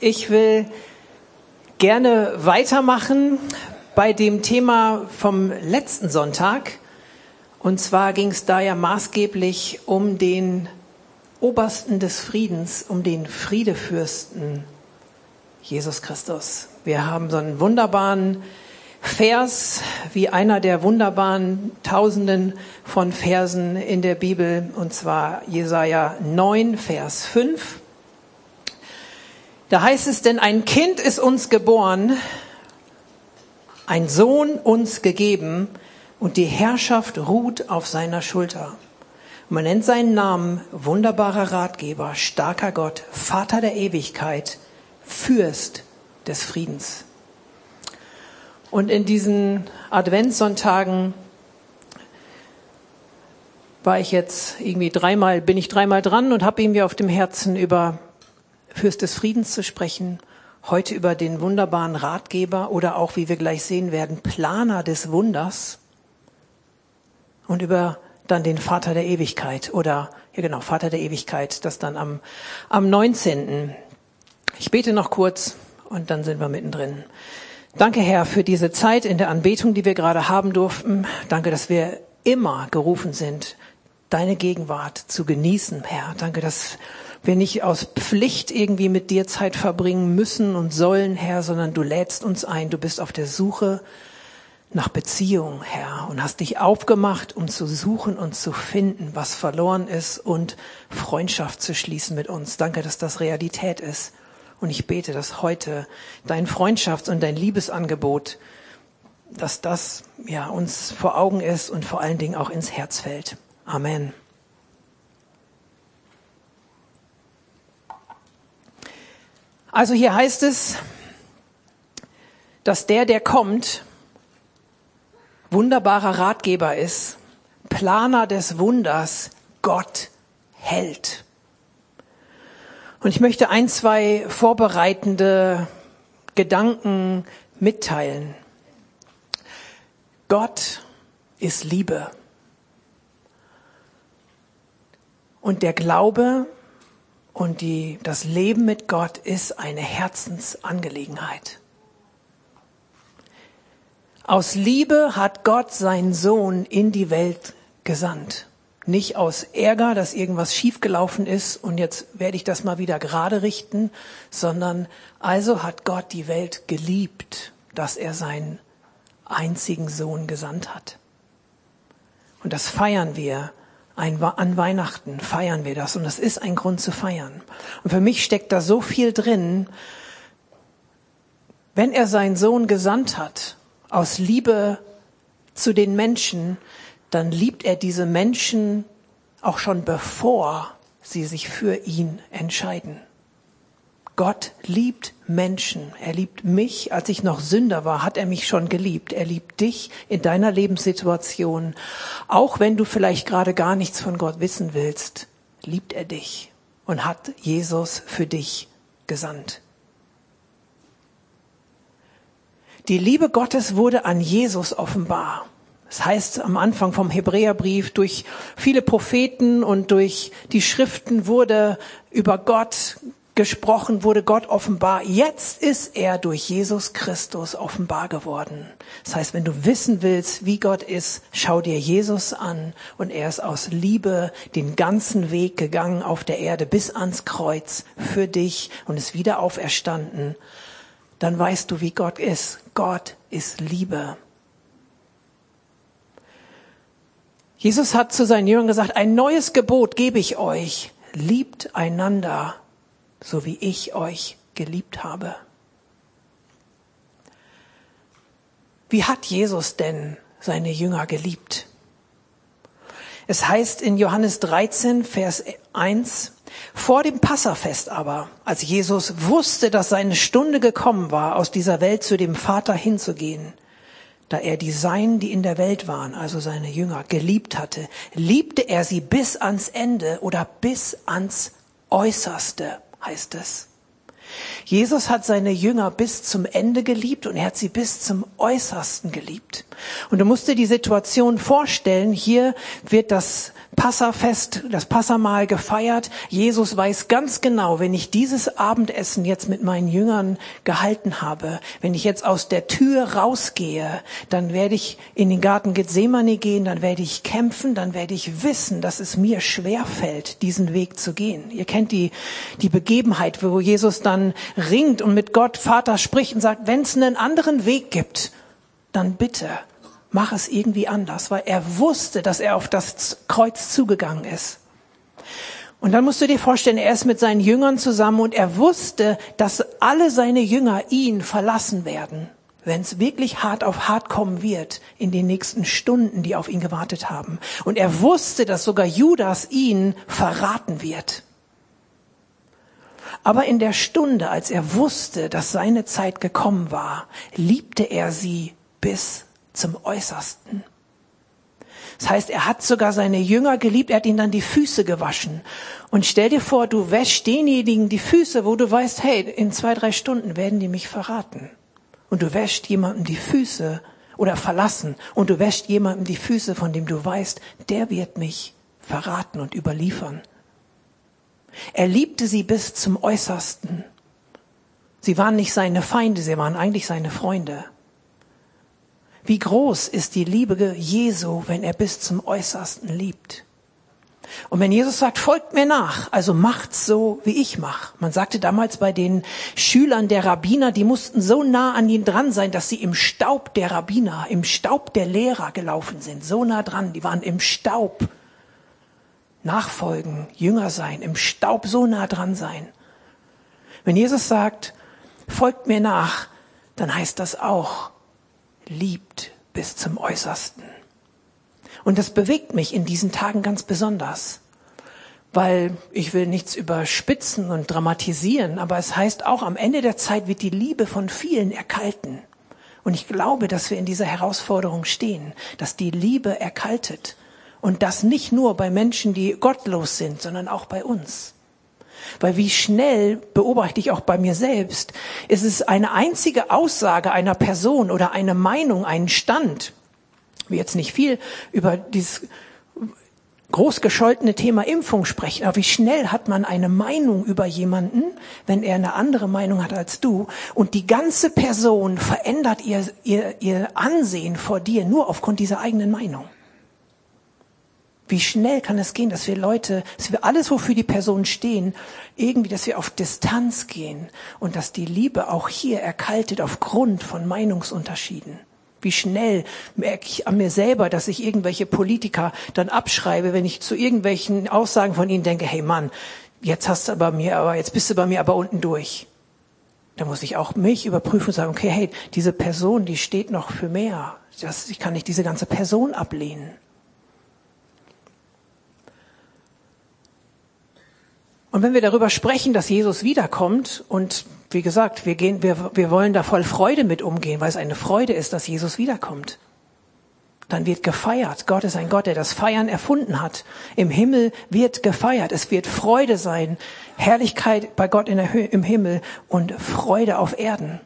Ich will gerne weitermachen bei dem Thema vom letzten Sonntag. Und zwar ging es da ja maßgeblich um den Obersten des Friedens, um den Friedefürsten, Jesus Christus. Wir haben so einen wunderbaren Vers, wie einer der wunderbaren Tausenden von Versen in der Bibel, und zwar Jesaja 9, Vers 5. Da heißt es, denn ein Kind ist uns geboren, ein Sohn uns gegeben und die Herrschaft ruht auf seiner Schulter. Man nennt seinen Namen wunderbarer Ratgeber, starker Gott, Vater der Ewigkeit, Fürst des Friedens. Und in diesen Adventssonntagen war ich jetzt irgendwie dreimal, bin ich dreimal dran und habe irgendwie auf dem Herzen über Fürst des Friedens zu sprechen, heute über den wunderbaren Ratgeber oder auch, wie wir gleich sehen werden, Planer des Wunders und über dann den Vater der Ewigkeit oder, ja genau, Vater der Ewigkeit, das dann am, am 19. Ich bete noch kurz und dann sind wir mittendrin. Danke, Herr, für diese Zeit in der Anbetung, die wir gerade haben durften. Danke, dass wir immer gerufen sind, deine Gegenwart zu genießen, Herr. Danke, dass wir nicht aus Pflicht irgendwie mit dir Zeit verbringen müssen und sollen, Herr, sondern du lädst uns ein. Du bist auf der Suche nach Beziehung, Herr, und hast dich aufgemacht, um zu suchen und zu finden, was verloren ist und Freundschaft zu schließen mit uns. Danke, dass das Realität ist. Und ich bete, dass heute dein Freundschafts- und dein Liebesangebot, dass das ja uns vor Augen ist und vor allen Dingen auch ins Herz fällt. Amen. Also hier heißt es, dass der, der kommt, wunderbarer Ratgeber ist, Planer des Wunders, Gott hält. Und ich möchte ein, zwei vorbereitende Gedanken mitteilen. Gott ist Liebe. Und der Glaube und die, das Leben mit Gott ist eine Herzensangelegenheit. Aus Liebe hat Gott seinen Sohn in die Welt gesandt. Nicht aus Ärger, dass irgendwas schiefgelaufen ist und jetzt werde ich das mal wieder gerade richten, sondern also hat Gott die Welt geliebt, dass er seinen einzigen Sohn gesandt hat. Und das feiern wir ein, an Weihnachten feiern wir das und das ist ein Grund zu feiern. Und für mich steckt da so viel drin, wenn er seinen Sohn gesandt hat, aus Liebe zu den Menschen, dann liebt er diese Menschen auch schon bevor sie sich für ihn entscheiden. Gott liebt Menschen. Er liebt mich. Als ich noch Sünder war, hat er mich schon geliebt. Er liebt dich in deiner Lebenssituation. Auch wenn du vielleicht gerade gar nichts von Gott wissen willst, liebt er dich und hat Jesus für dich gesandt. Die Liebe Gottes wurde an Jesus offenbar. Das heißt am Anfang vom Hebräerbrief, durch viele Propheten und durch die Schriften wurde über Gott gesprochen, wurde Gott offenbar. Jetzt ist er durch Jesus Christus offenbar geworden. Das heißt, wenn du wissen willst, wie Gott ist, schau dir Jesus an und er ist aus Liebe den ganzen Weg gegangen auf der Erde bis ans Kreuz für dich und ist wieder auferstanden. Dann weißt du, wie Gott ist. Gott ist Liebe. Jesus hat zu seinen Jüngern gesagt, ein neues Gebot gebe ich euch. Liebt einander so wie ich euch geliebt habe. Wie hat Jesus denn seine Jünger geliebt? Es heißt in Johannes 13, Vers 1, vor dem Passafest aber, als Jesus wusste, dass seine Stunde gekommen war, aus dieser Welt zu dem Vater hinzugehen, da er die Seinen, die in der Welt waren, also seine Jünger, geliebt hatte, liebte er sie bis ans Ende oder bis ans Äußerste heißt es. Jesus hat seine Jünger bis zum Ende geliebt und er hat sie bis zum Äußersten geliebt. Und du musst dir die Situation vorstellen, hier wird das Passafest, das Passamahl gefeiert. Jesus weiß ganz genau, wenn ich dieses Abendessen jetzt mit meinen Jüngern gehalten habe, wenn ich jetzt aus der Tür rausgehe, dann werde ich in den Garten Gethsemane gehen, dann werde ich kämpfen, dann werde ich wissen, dass es mir schwer fällt, diesen Weg zu gehen. Ihr kennt die, die Begebenheit, wo Jesus dann ringt und mit Gott Vater spricht und sagt, wenn es einen anderen Weg gibt, dann bitte mach es irgendwie anders, weil er wusste, dass er auf das Kreuz zugegangen ist. Und dann musst du dir vorstellen, er ist mit seinen Jüngern zusammen und er wusste, dass alle seine Jünger ihn verlassen werden, wenn es wirklich hart auf hart kommen wird in den nächsten Stunden, die auf ihn gewartet haben. Und er wusste, dass sogar Judas ihn verraten wird. Aber in der Stunde, als er wusste, dass seine Zeit gekommen war, liebte er sie bis zum Äußersten. Das heißt, er hat sogar seine Jünger geliebt, er hat ihnen dann die Füße gewaschen. Und stell dir vor, du wäschst denjenigen die Füße, wo du weißt, hey, in zwei, drei Stunden werden die mich verraten. Und du wäschst jemandem die Füße oder verlassen und du wäschst jemandem die Füße, von dem du weißt, der wird mich verraten und überliefern. Er liebte sie bis zum Äußersten. Sie waren nicht seine Feinde, sie waren eigentlich seine Freunde. Wie groß ist die Liebe Jesu, wenn er bis zum Äußersten liebt? Und wenn Jesus sagt, folgt mir nach, also macht's so, wie ich mach. Man sagte damals bei den Schülern der Rabbiner, die mussten so nah an ihn dran sein, dass sie im Staub der Rabbiner, im Staub der Lehrer gelaufen sind. So nah dran, die waren im Staub. Nachfolgen, Jünger sein, im Staub so nah dran sein. Wenn Jesus sagt, folgt mir nach, dann heißt das auch, liebt bis zum Äußersten. Und das bewegt mich in diesen Tagen ganz besonders, weil ich will nichts überspitzen und dramatisieren, aber es heißt auch, am Ende der Zeit wird die Liebe von vielen erkalten. Und ich glaube, dass wir in dieser Herausforderung stehen, dass die Liebe erkaltet. Und das nicht nur bei Menschen, die gottlos sind, sondern auch bei uns. Weil wie schnell, beobachte ich auch bei mir selbst, ist es eine einzige Aussage einer Person oder eine Meinung, einen Stand. Wir jetzt nicht viel über dieses großgescholtene Thema Impfung sprechen, aber wie schnell hat man eine Meinung über jemanden, wenn er eine andere Meinung hat als du und die ganze Person verändert ihr, ihr, ihr Ansehen vor dir nur aufgrund dieser eigenen Meinung. Wie schnell kann es gehen, dass wir Leute, dass wir alles, wofür die Personen stehen, irgendwie, dass wir auf Distanz gehen und dass die Liebe auch hier erkaltet aufgrund von Meinungsunterschieden. Wie schnell merke ich an mir selber, dass ich irgendwelche Politiker dann abschreibe, wenn ich zu irgendwelchen Aussagen von ihnen denke, hey Mann, jetzt hast du bei mir, aber jetzt bist du bei mir aber unten durch. Da muss ich auch mich überprüfen und sagen, okay, hey, diese Person, die steht noch für mehr. Das, ich kann nicht diese ganze Person ablehnen. Und wenn wir darüber sprechen, dass Jesus wiederkommt und wie gesagt, wir gehen, wir, wir wollen da voll Freude mit umgehen, weil es eine Freude ist, dass Jesus wiederkommt. Dann wird gefeiert. Gott ist ein Gott, der das Feiern erfunden hat. Im Himmel wird gefeiert. Es wird Freude sein. Herrlichkeit bei Gott in der Höhe, im Himmel und Freude auf Erden.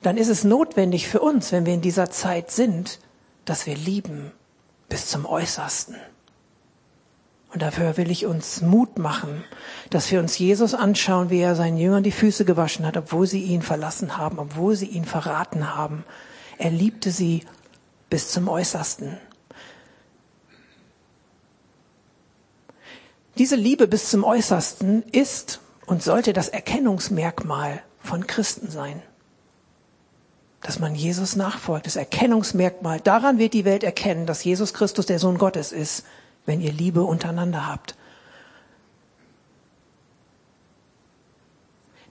Dann ist es notwendig für uns, wenn wir in dieser Zeit sind, dass wir lieben bis zum Äußersten. Und dafür will ich uns Mut machen, dass wir uns Jesus anschauen, wie er seinen Jüngern die Füße gewaschen hat, obwohl sie ihn verlassen haben, obwohl sie ihn verraten haben. Er liebte sie bis zum Äußersten. Diese Liebe bis zum Äußersten ist und sollte das Erkennungsmerkmal von Christen sein. Dass man Jesus nachfolgt, das Erkennungsmerkmal. Daran wird die Welt erkennen, dass Jesus Christus der Sohn Gottes ist wenn ihr Liebe untereinander habt.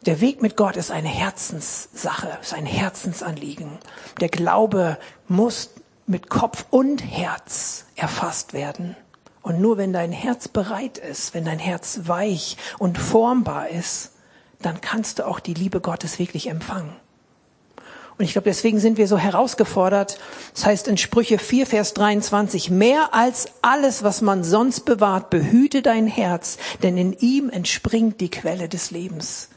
Der Weg mit Gott ist eine Herzenssache, ist ein Herzensanliegen. Der Glaube muss mit Kopf und Herz erfasst werden. Und nur wenn dein Herz bereit ist, wenn dein Herz weich und formbar ist, dann kannst du auch die Liebe Gottes wirklich empfangen. Und ich glaube, deswegen sind wir so herausgefordert. Das heißt in Sprüche 4, Vers 23, mehr als alles, was man sonst bewahrt, behüte dein Herz, denn in ihm entspringt die Quelle des Lebens.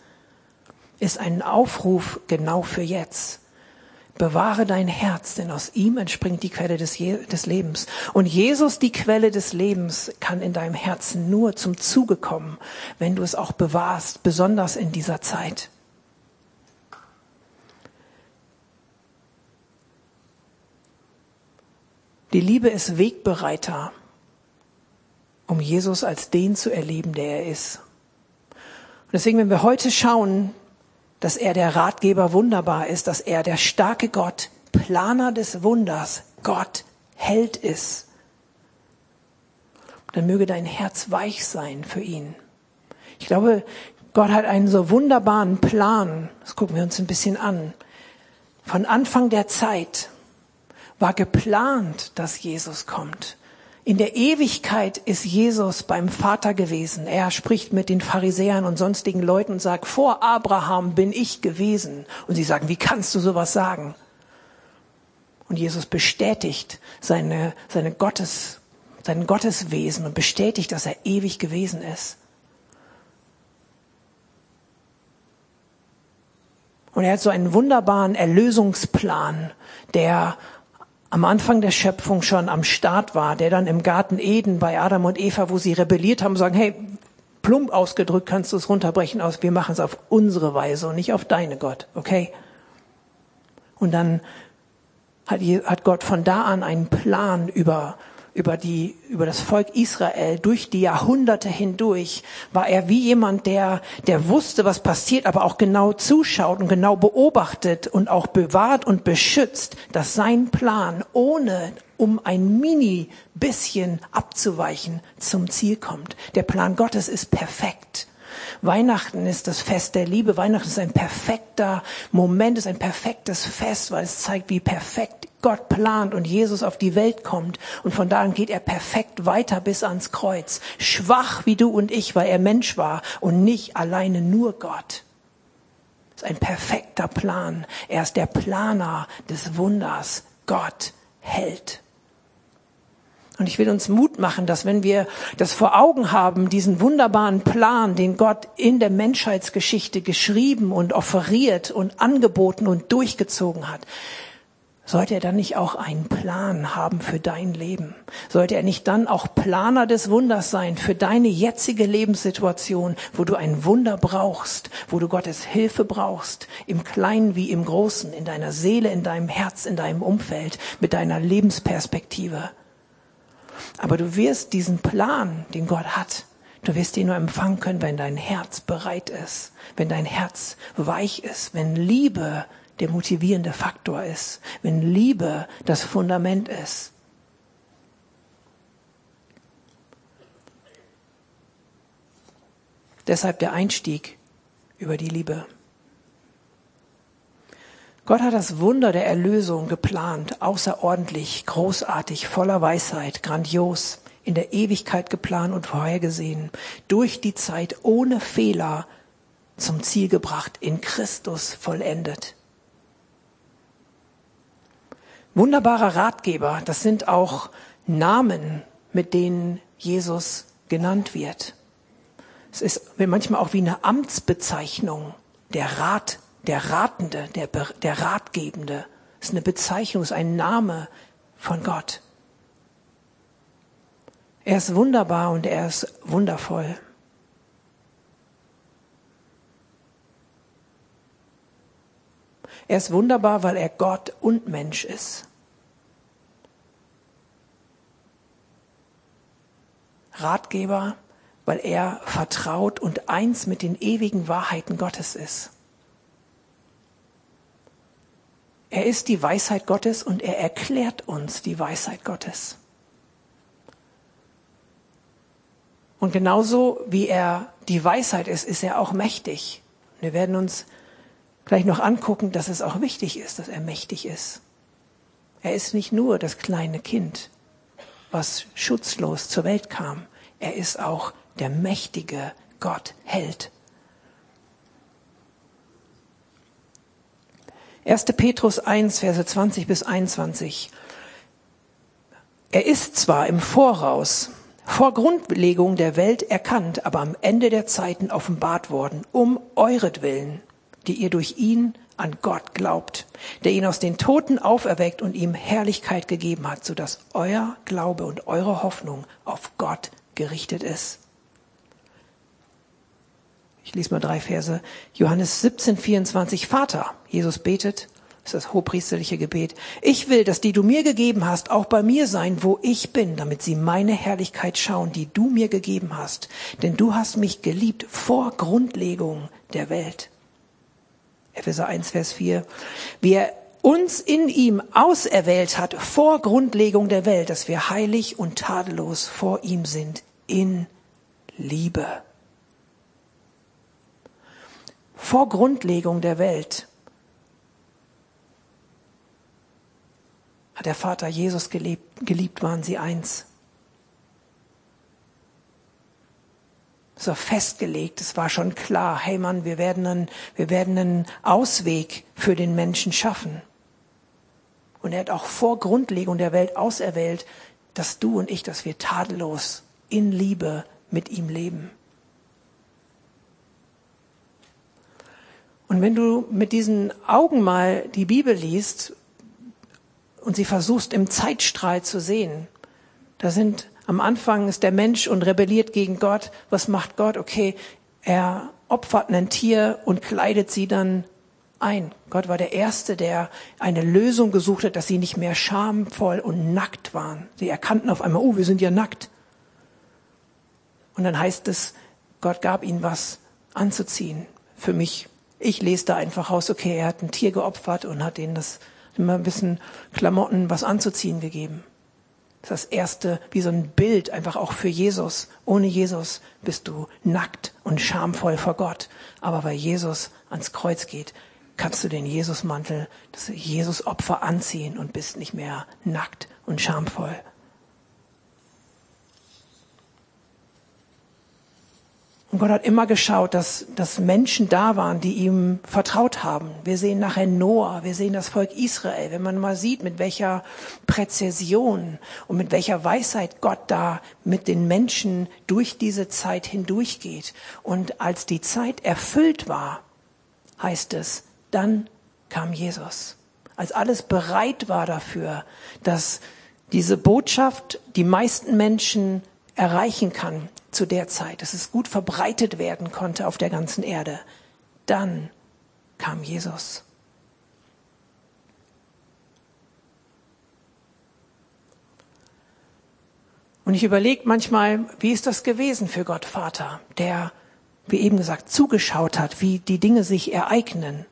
ist ein Aufruf genau für jetzt. Bewahre dein Herz, denn aus ihm entspringt die Quelle des, Je des Lebens. Und Jesus, die Quelle des Lebens, kann in deinem Herzen nur zum Zuge kommen, wenn du es auch bewahrst, besonders in dieser Zeit. Die Liebe ist Wegbereiter, um Jesus als den zu erleben, der er ist. Und deswegen, wenn wir heute schauen, dass er der Ratgeber wunderbar ist, dass er der starke Gott, Planer des Wunders, Gott, Held ist. Dann möge dein Herz weich sein für ihn. Ich glaube, Gott hat einen so wunderbaren Plan. Das gucken wir uns ein bisschen an. Von Anfang der Zeit war geplant, dass Jesus kommt. In der Ewigkeit ist Jesus beim Vater gewesen. Er spricht mit den Pharisäern und sonstigen Leuten und sagt, vor Abraham bin ich gewesen. Und sie sagen, wie kannst du sowas sagen? Und Jesus bestätigt seine, seine Gottes, sein Gotteswesen und bestätigt, dass er ewig gewesen ist. Und er hat so einen wunderbaren Erlösungsplan, der am Anfang der Schöpfung schon am Start war, der dann im Garten Eden bei Adam und Eva, wo sie rebelliert haben, sagen, hey, plump ausgedrückt kannst du es runterbrechen aus, wir machen es auf unsere Weise und nicht auf deine Gott, okay? Und dann hat, Gott von da an einen Plan über über die, über das Volk Israel durch die Jahrhunderte hindurch war er wie jemand, der, der wusste, was passiert, aber auch genau zuschaut und genau beobachtet und auch bewahrt und beschützt, dass sein Plan ohne um ein mini bisschen abzuweichen zum Ziel kommt. Der Plan Gottes ist perfekt. Weihnachten ist das Fest der Liebe. Weihnachten ist ein perfekter Moment, ist ein perfektes Fest, weil es zeigt, wie perfekt Gott plant und Jesus auf die Welt kommt und von da an geht er perfekt weiter bis ans Kreuz. Schwach wie du und ich, weil er Mensch war und nicht alleine nur Gott. Das ist ein perfekter Plan. Er ist der Planer des Wunders. Gott hält. Und ich will uns Mut machen, dass wenn wir das vor Augen haben, diesen wunderbaren Plan, den Gott in der Menschheitsgeschichte geschrieben und offeriert und angeboten und durchgezogen hat, sollte er dann nicht auch einen Plan haben für dein Leben? Sollte er nicht dann auch Planer des Wunders sein für deine jetzige Lebenssituation, wo du ein Wunder brauchst, wo du Gottes Hilfe brauchst, im Kleinen wie im Großen, in deiner Seele, in deinem Herz, in deinem Umfeld, mit deiner Lebensperspektive? Aber du wirst diesen Plan, den Gott hat, du wirst ihn nur empfangen können, wenn dein Herz bereit ist, wenn dein Herz weich ist, wenn Liebe der motivierende Faktor ist, wenn Liebe das Fundament ist. Deshalb der Einstieg über die Liebe. Gott hat das Wunder der Erlösung geplant, außerordentlich, großartig, voller Weisheit, grandios, in der Ewigkeit geplant und vorhergesehen, durch die Zeit ohne Fehler zum Ziel gebracht, in Christus vollendet. Wunderbarer Ratgeber, das sind auch Namen, mit denen Jesus genannt wird. Es ist manchmal auch wie eine Amtsbezeichnung. Der Rat, der Ratende, der, der Ratgebende. Es ist eine Bezeichnung, ist ein Name von Gott. Er ist wunderbar und er ist wundervoll. Er ist wunderbar, weil er Gott und Mensch ist. Ratgeber, weil er vertraut und eins mit den ewigen Wahrheiten Gottes ist. Er ist die Weisheit Gottes und er erklärt uns die Weisheit Gottes. Und genauso wie er die Weisheit ist, ist er auch mächtig. Wir werden uns gleich noch angucken, dass es auch wichtig ist, dass er mächtig ist. Er ist nicht nur das kleine Kind, was schutzlos zur Welt kam. Er ist auch der mächtige Gott, Held. 1. Petrus 1, Verse 20 bis 21. Er ist zwar im Voraus, vor Grundlegung der Welt erkannt, aber am Ende der Zeiten offenbart worden, um euretwillen die ihr durch ihn an Gott glaubt, der ihn aus den Toten auferweckt und ihm Herrlichkeit gegeben hat, so dass euer Glaube und eure Hoffnung auf Gott gerichtet ist. Ich lese mal drei Verse. Johannes 17, 24. Vater, Jesus betet, das ist das hochpriesterliche Gebet. Ich will, dass die du mir gegeben hast, auch bei mir sein, wo ich bin, damit sie meine Herrlichkeit schauen, die du mir gegeben hast. Denn du hast mich geliebt vor Grundlegung der Welt. Epheser 1, Vers 4. Wie uns in ihm auserwählt hat vor Grundlegung der Welt, dass wir heilig und tadellos vor ihm sind in Liebe. Vor Grundlegung der Welt hat der Vater Jesus geliebt, geliebt waren sie eins. Es war festgelegt, es war schon klar, hey Mann, wir werden einen, wir werden einen Ausweg für den Menschen schaffen. Und er hat auch vor Grundlegung der Welt auserwählt, dass du und ich, dass wir tadellos in Liebe mit ihm leben. Und wenn du mit diesen Augen mal die Bibel liest und sie versuchst im Zeitstrahl zu sehen, da sind am Anfang ist der Mensch und rebelliert gegen Gott. Was macht Gott? Okay, er opfert ein Tier und kleidet sie dann ein. Gott war der Erste, der eine Lösung gesucht hat, dass sie nicht mehr schamvoll und nackt waren. Sie erkannten auf einmal, oh, wir sind ja nackt. Und dann heißt es, Gott gab ihnen was anzuziehen. Für mich, ich lese da einfach raus, okay, er hat ein Tier geopfert und hat ihnen das immer ein bisschen Klamotten, was anzuziehen gegeben. Das ist das erste, wie so ein Bild, einfach auch für Jesus. Ohne Jesus bist du nackt und schamvoll vor Gott. Aber weil Jesus ans Kreuz geht, kannst du den Jesusmantel, das Jesus-Opfer anziehen und bist nicht mehr nackt und schamvoll. Und Gott hat immer geschaut, dass, dass Menschen da waren, die ihm vertraut haben. Wir sehen nachher Noah, wir sehen das Volk Israel. Wenn man mal sieht, mit welcher Präzision und mit welcher Weisheit Gott da mit den Menschen durch diese Zeit hindurchgeht. Und als die Zeit erfüllt war, heißt es, dann kam Jesus. Als alles bereit war dafür, dass diese Botschaft die meisten Menschen erreichen kann, zu der Zeit, dass es gut verbreitet werden konnte auf der ganzen Erde. Dann kam Jesus. Und ich überlege manchmal, wie ist das gewesen für Gott Vater, der, wie eben gesagt, zugeschaut hat, wie die Dinge sich ereignen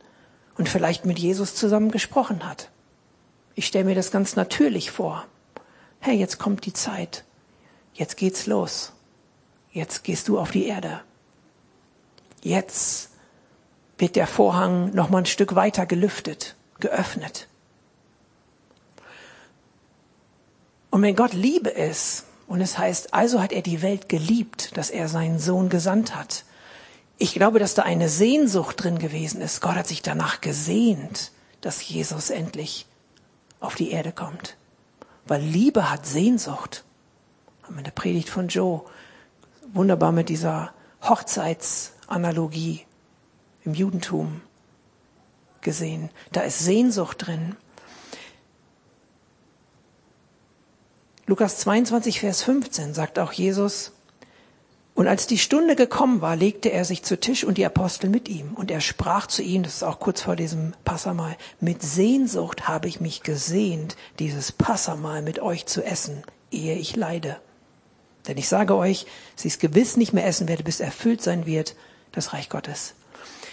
und vielleicht mit Jesus zusammen gesprochen hat. Ich stelle mir das ganz natürlich vor. Hey, jetzt kommt die Zeit. Jetzt geht's los. Jetzt gehst du auf die Erde. Jetzt wird der Vorhang noch mal ein Stück weiter gelüftet, geöffnet. Und wenn Gott Liebe ist, und es heißt, also hat er die Welt geliebt, dass er seinen Sohn gesandt hat. Ich glaube, dass da eine Sehnsucht drin gewesen ist. Gott hat sich danach gesehnt, dass Jesus endlich auf die Erde kommt. Weil Liebe hat Sehnsucht. Haben wir eine Predigt von Joe wunderbar mit dieser Hochzeitsanalogie im Judentum gesehen. Da ist Sehnsucht drin. Lukas 22, Vers 15 sagt auch Jesus, und als die Stunde gekommen war, legte er sich zu Tisch und die Apostel mit ihm. Und er sprach zu ihnen, das ist auch kurz vor diesem Passamal, mit Sehnsucht habe ich mich gesehnt, dieses Passamal mit euch zu essen, ehe ich leide. Denn ich sage euch, sie es gewiss nicht mehr essen werde, bis erfüllt sein wird, das Reich Gottes.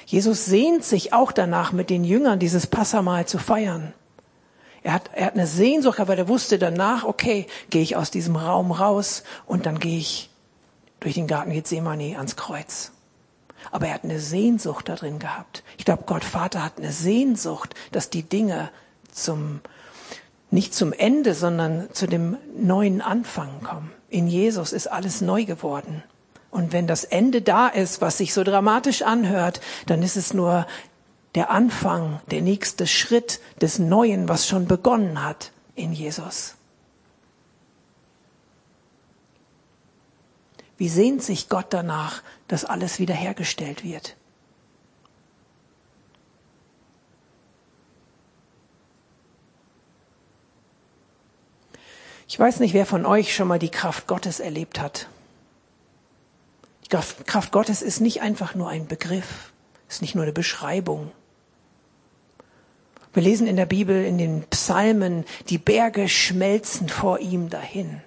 Jesus sehnt sich auch danach, mit den Jüngern dieses Passamal zu feiern. Er hat, er hat eine Sehnsucht, aber er wusste danach, okay, gehe ich aus diesem Raum raus und dann gehe ich durch den Garten Gethsemane ans Kreuz. Aber er hat eine Sehnsucht da drin gehabt. Ich glaube, Gott Vater hat eine Sehnsucht, dass die Dinge zum, nicht zum Ende, sondern zu dem neuen Anfang kommen. In Jesus ist alles neu geworden. Und wenn das Ende da ist, was sich so dramatisch anhört, dann ist es nur der Anfang, der nächste Schritt des Neuen, was schon begonnen hat in Jesus. Wie sehnt sich Gott danach, dass alles wiederhergestellt wird? Ich weiß nicht, wer von euch schon mal die Kraft Gottes erlebt hat. Die Kraft Gottes ist nicht einfach nur ein Begriff, ist nicht nur eine Beschreibung. Wir lesen in der Bibel, in den Psalmen, die Berge schmelzen vor ihm dahin.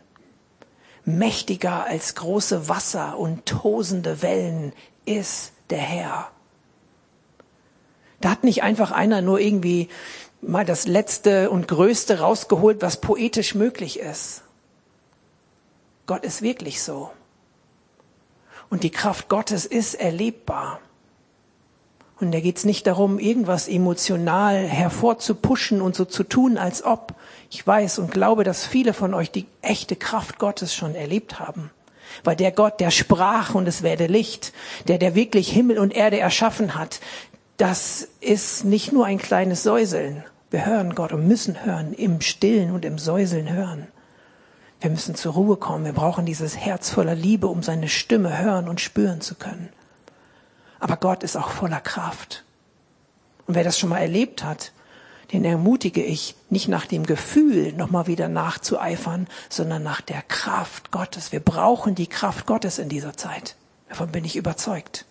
Mächtiger als große Wasser und tosende Wellen ist der Herr. Da hat nicht einfach einer nur irgendwie mal das Letzte und Größte rausgeholt, was poetisch möglich ist. Gott ist wirklich so. Und die Kraft Gottes ist erlebbar. Und da geht es nicht darum, irgendwas emotional hervorzupuschen und so zu tun, als ob. Ich weiß und glaube, dass viele von euch die echte Kraft Gottes schon erlebt haben. Weil der Gott, der sprach und es werde Licht, der, der wirklich Himmel und Erde erschaffen hat, das ist nicht nur ein kleines Säuseln, wir hören Gott und müssen hören, im Stillen und im Säuseln hören. Wir müssen zur Ruhe kommen. Wir brauchen dieses Herz voller Liebe, um seine Stimme hören und spüren zu können. Aber Gott ist auch voller Kraft. Und wer das schon mal erlebt hat, den ermutige ich, nicht nach dem Gefühl nochmal wieder nachzueifern, sondern nach der Kraft Gottes. Wir brauchen die Kraft Gottes in dieser Zeit. Davon bin ich überzeugt.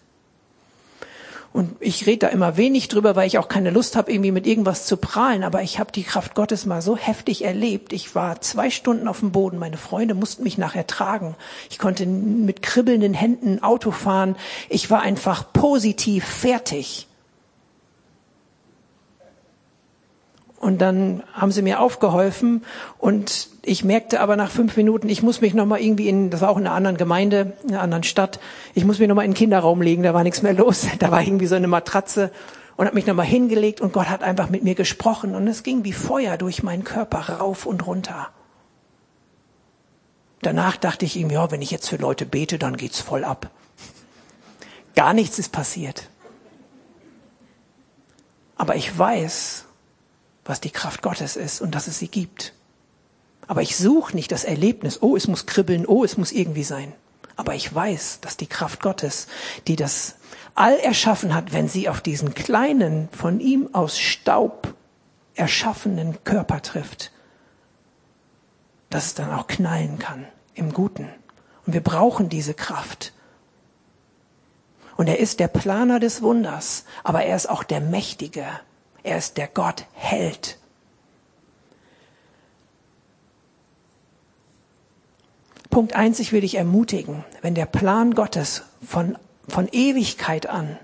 Und ich rede da immer wenig drüber, weil ich auch keine Lust habe, irgendwie mit irgendwas zu prahlen. Aber ich habe die Kraft Gottes mal so heftig erlebt. Ich war zwei Stunden auf dem Boden. Meine Freunde mussten mich nachher tragen. Ich konnte mit kribbelnden Händen Auto fahren. Ich war einfach positiv fertig. Und dann haben sie mir aufgeholfen und ich merkte aber nach fünf Minuten, ich muss mich nochmal irgendwie in, das war auch in einer anderen Gemeinde, in einer anderen Stadt, ich muss mich nochmal in den Kinderraum legen, da war nichts mehr los. Da war irgendwie so eine Matratze und habe mich nochmal hingelegt und Gott hat einfach mit mir gesprochen und es ging wie Feuer durch meinen Körper rauf und runter. Danach dachte ich ihm, ja, wenn ich jetzt für Leute bete, dann geht's voll ab. Gar nichts ist passiert. Aber ich weiß, was die Kraft Gottes ist und dass es sie gibt. Aber ich suche nicht das Erlebnis, oh, es muss kribbeln, oh, es muss irgendwie sein. Aber ich weiß, dass die Kraft Gottes, die das all erschaffen hat, wenn sie auf diesen kleinen, von ihm aus Staub erschaffenen Körper trifft, dass es dann auch knallen kann im Guten. Und wir brauchen diese Kraft. Und er ist der Planer des Wunders, aber er ist auch der Mächtige, er ist der Gott Held. Punkt eins, ich will dich ermutigen, wenn der Plan Gottes von, von Ewigkeit an,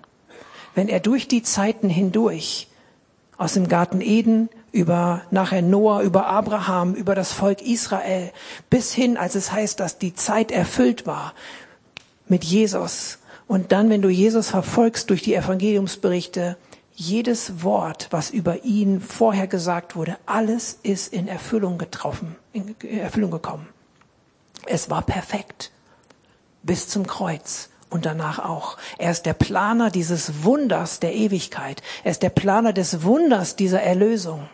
wenn er durch die Zeiten hindurch, aus dem Garten Eden, über nachher Noah, über Abraham, über das Volk Israel, bis hin, als es heißt, dass die Zeit erfüllt war mit Jesus. Und dann, wenn du Jesus verfolgst durch die Evangeliumsberichte, jedes Wort, was über ihn vorher gesagt wurde, alles ist in Erfüllung getroffen, in Erfüllung gekommen. Es war perfekt. Bis zum Kreuz und danach auch. Er ist der Planer dieses Wunders der Ewigkeit. Er ist der Planer des Wunders dieser Erlösung.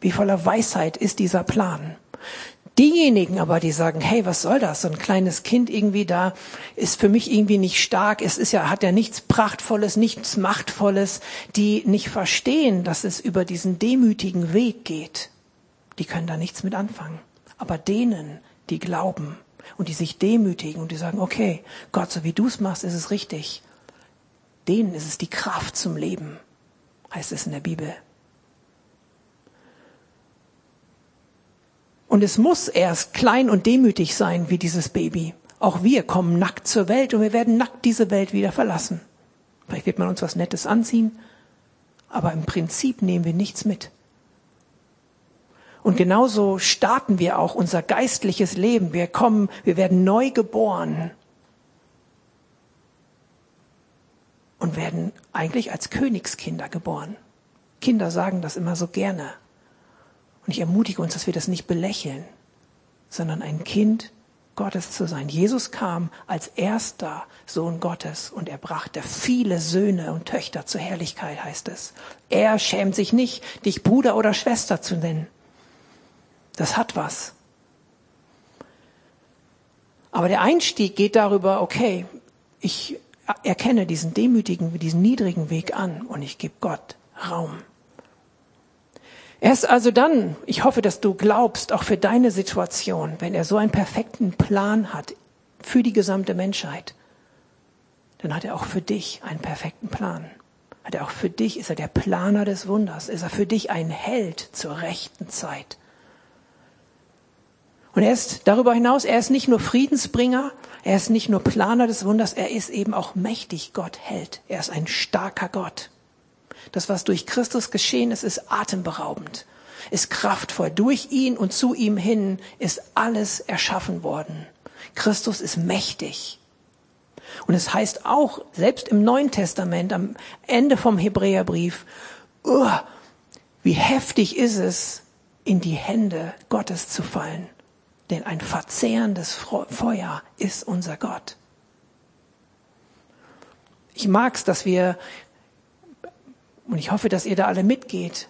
Wie voller Weisheit ist dieser Plan. Diejenigen aber, die sagen, hey, was soll das? So ein kleines Kind irgendwie da ist für mich irgendwie nicht stark. Es ist ja, hat ja nichts Prachtvolles, nichts Machtvolles, die nicht verstehen, dass es über diesen demütigen Weg geht. Die können da nichts mit anfangen. Aber denen, die glauben und die sich demütigen und die sagen, okay, Gott, so wie du es machst, ist es richtig. Denen ist es die Kraft zum Leben, heißt es in der Bibel. Und es muss erst klein und demütig sein wie dieses Baby. Auch wir kommen nackt zur Welt und wir werden nackt diese Welt wieder verlassen. Vielleicht wird man uns was Nettes anziehen, aber im Prinzip nehmen wir nichts mit. Und genauso starten wir auch unser geistliches Leben. Wir kommen, wir werden neu geboren und werden eigentlich als Königskinder geboren. Kinder sagen das immer so gerne. Und ich ermutige uns, dass wir das nicht belächeln, sondern ein Kind Gottes zu sein. Jesus kam als erster Sohn Gottes und er brachte viele Söhne und Töchter zur Herrlichkeit, heißt es. Er schämt sich nicht, dich Bruder oder Schwester zu nennen. Das hat was. Aber der Einstieg geht darüber, okay, ich erkenne diesen demütigen, diesen niedrigen Weg an und ich gebe Gott Raum. Erst also dann, ich hoffe, dass du glaubst, auch für deine Situation, wenn er so einen perfekten Plan hat für die gesamte Menschheit, dann hat er auch für dich einen perfekten Plan. Hat er auch für dich, ist er der Planer des Wunders, ist er für dich ein Held zur rechten Zeit. Und er ist darüber hinaus, er ist nicht nur Friedensbringer, er ist nicht nur Planer des Wunders, er ist eben auch mächtig Gott Held. Er ist ein starker Gott. Das, was durch Christus geschehen ist, ist atemberaubend, ist kraftvoll. Durch ihn und zu ihm hin ist alles erschaffen worden. Christus ist mächtig. Und es heißt auch, selbst im Neuen Testament, am Ende vom Hebräerbrief, uh, wie heftig ist es, in die Hände Gottes zu fallen. Denn ein verzehrendes Feuer ist unser Gott. Ich mag's, dass wir und ich hoffe, dass ihr da alle mitgeht,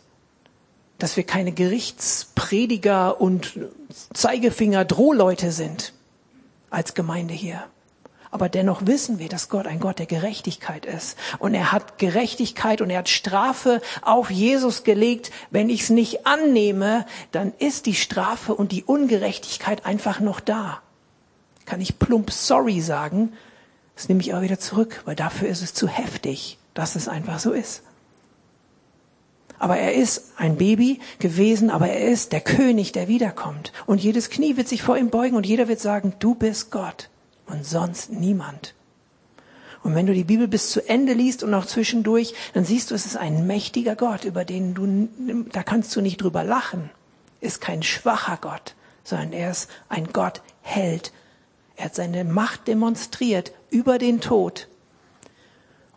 dass wir keine Gerichtsprediger und Zeigefinger-Drohleute sind als Gemeinde hier. Aber dennoch wissen wir, dass Gott ein Gott der Gerechtigkeit ist. Und er hat Gerechtigkeit und er hat Strafe auf Jesus gelegt. Wenn ich es nicht annehme, dann ist die Strafe und die Ungerechtigkeit einfach noch da. Kann ich plump sorry sagen, das nehme ich aber wieder zurück, weil dafür ist es zu heftig, dass es einfach so ist. Aber er ist ein Baby gewesen, aber er ist der König, der wiederkommt. Und jedes Knie wird sich vor ihm beugen und jeder wird sagen, du bist Gott und sonst niemand. Und wenn du die Bibel bis zu Ende liest und auch zwischendurch, dann siehst du, es ist ein mächtiger Gott, über den du, da kannst du nicht drüber lachen. Ist kein schwacher Gott, sondern er ist ein Gott Held. Er hat seine Macht demonstriert über den Tod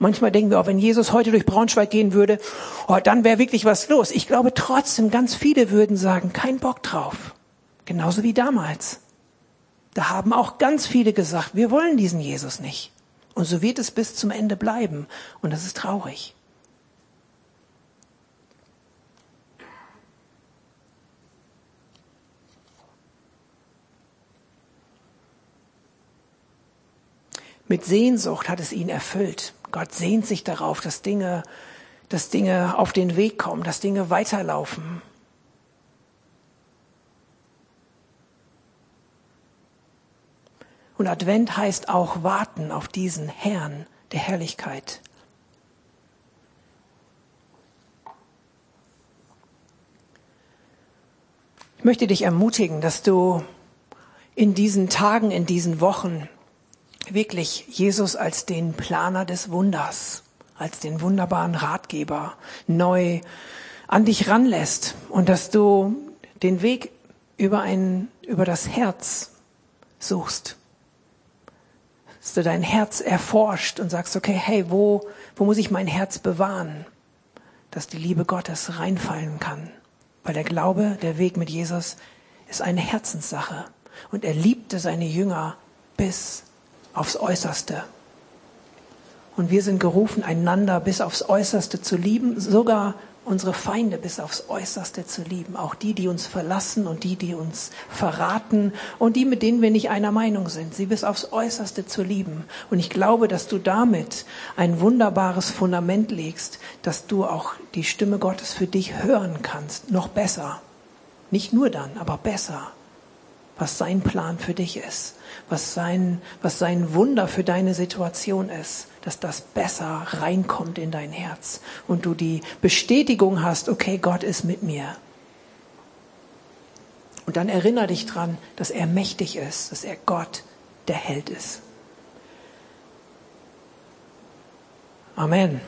Manchmal denken wir auch, wenn Jesus heute durch Braunschweig gehen würde, oh, dann wäre wirklich was los. Ich glaube trotzdem, ganz viele würden sagen, kein Bock drauf. Genauso wie damals. Da haben auch ganz viele gesagt, wir wollen diesen Jesus nicht. Und so wird es bis zum Ende bleiben. Und das ist traurig. Mit Sehnsucht hat es ihn erfüllt. Gott sehnt sich darauf, dass Dinge, dass Dinge auf den Weg kommen, dass Dinge weiterlaufen. Und Advent heißt auch warten auf diesen Herrn der Herrlichkeit. Ich möchte dich ermutigen, dass du in diesen Tagen, in diesen Wochen wirklich Jesus als den Planer des Wunders, als den wunderbaren Ratgeber neu an dich ranlässt und dass du den Weg über ein, über das Herz suchst. Dass du dein Herz erforscht und sagst, okay, hey, wo, wo muss ich mein Herz bewahren? Dass die Liebe Gottes reinfallen kann. Weil der Glaube, der Weg mit Jesus ist eine Herzenssache. Und er liebte seine Jünger bis aufs Äußerste. Und wir sind gerufen, einander bis aufs Äußerste zu lieben, sogar unsere Feinde bis aufs Äußerste zu lieben. Auch die, die uns verlassen und die, die uns verraten und die, mit denen wir nicht einer Meinung sind, sie bis aufs Äußerste zu lieben. Und ich glaube, dass du damit ein wunderbares Fundament legst, dass du auch die Stimme Gottes für dich hören kannst. Noch besser. Nicht nur dann, aber besser was sein Plan für dich ist, was sein, was sein Wunder für deine Situation ist, dass das besser reinkommt in dein Herz und du die Bestätigung hast, okay, Gott ist mit mir. Und dann erinnere dich dran, dass er mächtig ist, dass er Gott der Held ist. Amen.